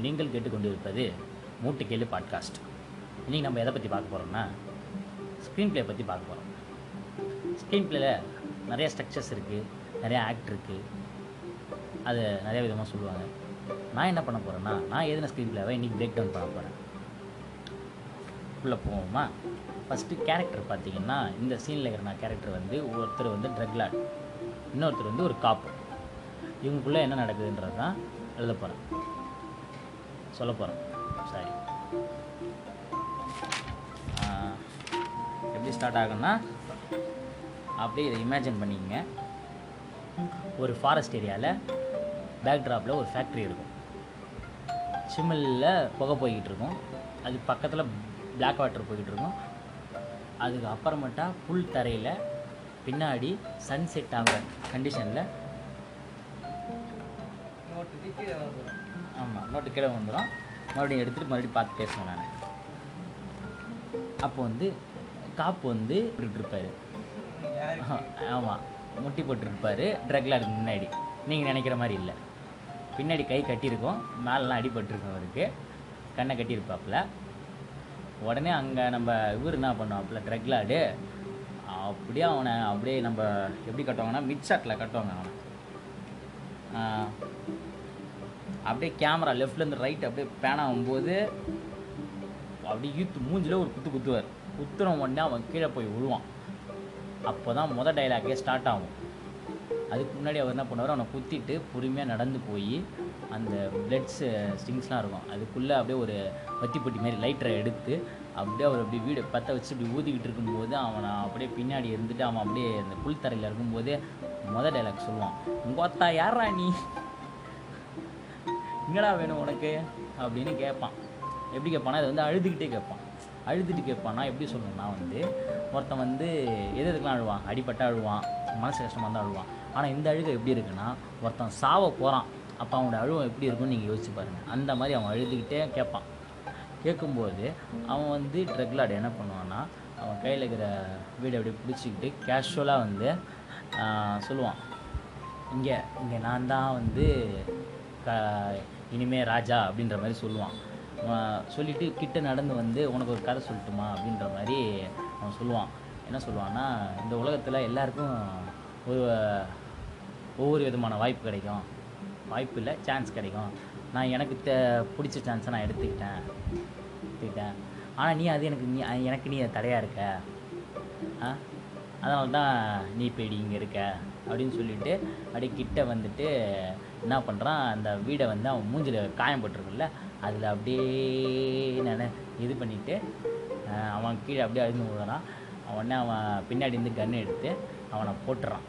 நீங்கள் கேட்டுக்கொண்டிருப்பது மூட்டு கேளு பாட்காஸ்ட் இன்றைக்கி நம்ம எதை பற்றி பார்க்க போகிறோம்னா ஸ்க்ரீன் ப்ளே பற்றி பார்க்க போகிறோம் ஸ்க்ரீன் ப்ளேல நிறைய ஸ்ட்ரக்சர்ஸ் இருக்குது நிறைய ஆக்ட் இருக்குது அது நிறைய விதமாக சொல்லுவாங்க. நான் என்ன பண்ண போகிறேன்னா நான் எதுன ஸ்க்ரீன் ப்ளேவை இன்றைக்கி பிரேக் டவுன் பண்ண போகிறேன் உள்ளே போவோமா? ஃபஸ்ட்டு கேரக்டர் பார்த்தீங்கன்னா இந்த சீனில் இருக்கிற நான் கேரக்டர் வந்து ஒருத்தர் வந்து ட்ரக் லாட் இன்னொருத்தர் வந்து ஒரு காப்பு இவங்களுக்குள்ளே என்ன நடக்குதுன்றது தான் எழுத போகிறேன் சொல்ல போகிறேன் சாரி. எப்படி ஸ்டார்ட் ஆகும்னா அப்படியே இதை இமேஜின் பண்ணிக்கங்க. ஒரு ஃபாரஸ்ட் ஏரியாவில் பேக்ட்ராப்பில் ஒரு ஃபேக்ட்ரி இருக்கும். சிமிலில் புகை போய்கிட்டு இருக்கும். அது பக்கத்தில் பிளாக் வாட்டர் போய்கிட்டு இருக்கும். அதுக்கு அப்புறமேட்டா புல் தரையில் பின்னாடி சன்செட் ஆகிற கண்டிஷனில் ஆமாம் நோட்டு கீழே வந்துடும் மறுபடியும் எடுத்துகிட்டு மறுபடியும் பார்த்து பேசுவேன் நான். அப்போ வந்து காப்பு வந்து இருப்பார் ஆமாம் முட்டி போட்டுருப்பார் ட்ரக்ல முன்னாடி. நீங்கள் நினைக்கிற மாதிரி இல்லை. பின்னாடி கை கட்டியிருக்கோம். மேலெலாம் அடிபட்டிருக்கும் அவருக்கு. கண்ணை கட்டியிருப்பாப்புல. உடனே அங்கே நம்ம இவர் என்ன பண்ணுவாப்புல ட்ரக்லாடு. அப்படியே அவனை அப்படியே நம்ம எப்படி கட்டுவாங்கன்னா மிட் ஷாட்டில் கட்டுவாங்க அவனை. அப்படியே கேமரா லெஃப்ட்லேருந்து ரைட் அப்படியே பேன் ஆகும்போது அப்படியே யூத்து மூஞ்சில் ஒரு குத்து குத்துவார். குத்துன உடனே அவன் கீழே போய் விழுவான். அப்போ தான் மொதல் டைலாக்கே ஸ்டார்ட் ஆகும். அதுக்கு முன்னாடி அவர் என்ன பண்ணுவார்? அவனை குத்திட்டு பொறுமையாக நடந்து போய் அந்த பிளட்ஸு ஸ்டிங்ஸ்லாம் இருக்கும். அதுக்குள்ளே அப்படியே ஒரு வத்திப்பட்டி மாதிரி லைட்டரை எடுத்து அப்படியே அவர் அப்படியே வீடு பற்ற வச்சு இப்படி ஊதிக்கிட்டு இருக்கும்போது அவனை அப்படியே பின்னாடி இருந்துட்டு அவன் அப்படியே அந்த புல் தரையில் இருக்கும்போதே மொதல் டைலாக் சொல்லுவான். உங்கத்தா யாரா நீ? என்னடா வேணும் உனக்கு? அப்படின்னு கேட்பான். எப்படி கேட்பானா இது வந்து அழுதுகிட்டே கேட்பான். அழுதுட்டு கேட்பான்னா எப்படி சொல்லணும்னா வந்து ஒருத்தன் வந்து எது எதுக்கெலாம் அழுவான்? அடிபட்டா அழுவான் மனசு கஷ்டமாக இருந்தால் அழுவான். ஆனால் இந்த அழுகை எப்படி இருக்குன்னா ஒருத்தன் சாவ போகிறான் அப்போ அவனோட அழுவம் எப்படி இருக்கும்னு நீங்கள் யோசிச்சு பாருங்கள் அந்த மாதிரி அவன் அழுதுகிட்டே கேட்பான். கேட்கும்போது அவன் வந்து ட்ரக்லாட் என்ன பண்ணுவான்னா அவன் கையில் இருக்கிற வீடை அப்படியே பிடிச்சிக்கிட்டு கேஷுவலாக வந்து சொல்லுவான். இங்கே இங்கே நான் தான் வந்து க இனிமே ராஜா அப்படின்ற மாதிரி சொல்லுவான். சொல்லிவிட்டு கிட்ட நடந்து வந்து உனக்கு ஒரு கதை சொல்லட்டுமா அப்படின்ற மாதிரி அவன் சொல்லுவான். என்ன சொல்லுவான்னா இந்த உலகத்தில் எல்லாருக்கும் ஒரு ஒவ்வொரு விதமான வாய்ப்பு கிடைக்கும். வாய்ப்பு இல்லை சான்ஸ் கிடைக்கும். நான் எனக்கு தே பிடிச்ச சான்ஸை நான் எடுத்துக்கிட்டேன். எடுத்துக்கிட்டேன். ஆனால் நீ அது எனக்கு நீ எனக்கு நீ தடையாக இருக்க? ஆ அதனால தான் நீ இப்போ இங்கே இருக்க அப்படின்னு சொல்லிட்டு அப்படியே கிட்ட வந்துட்டு என்ன பண்ணுறான் அந்த வீடை வந்து அவன் மூஞ்சில் காயம் போட்டிருக்குல்ல அதில் அப்படியே நான் இது பண்ணிவிட்டு அவன் கீழே அப்படியே அழுந்து விடுறான் உடனே அவன் பின்னாடி இருந்து கன் எடுத்து அவனை போட்டுறான்.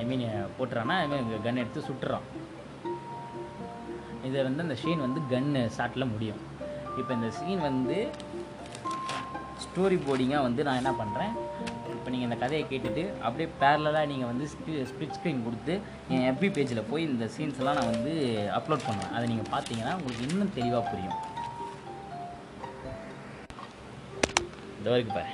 ஐ மீன் போட்டுறான்னா ஐ மீன் கன் எடுத்து சுட்டுறான். இதை வந்து அந்த சீன் வந்து கன்னு ஷாட்டில் முடியும். இப்போ இந்த சீன் வந்து ஸ்டோரி போர்டிங்காக வந்து நான் என்ன பண்ணுறேன் இப்போ நீங்கள் இந்த கதையை கேட்டுட்டு அப்படியே பேரலாக நீங்கள் வந்து ஸ்பிளிட் ஸ்க்ரீன் கொடுத்து என் எஃபி பேஜில் போய் இந்த சீன்ஸ் எல்லாம் நான் வந்து அப்லோட் பண்ணுவேன். அதை நீங்கள் பார்த்தீங்கன்னா உங்களுக்கு இன்னும் தெளிவாக புரியும். இந்த வரைக்கும் பாரு.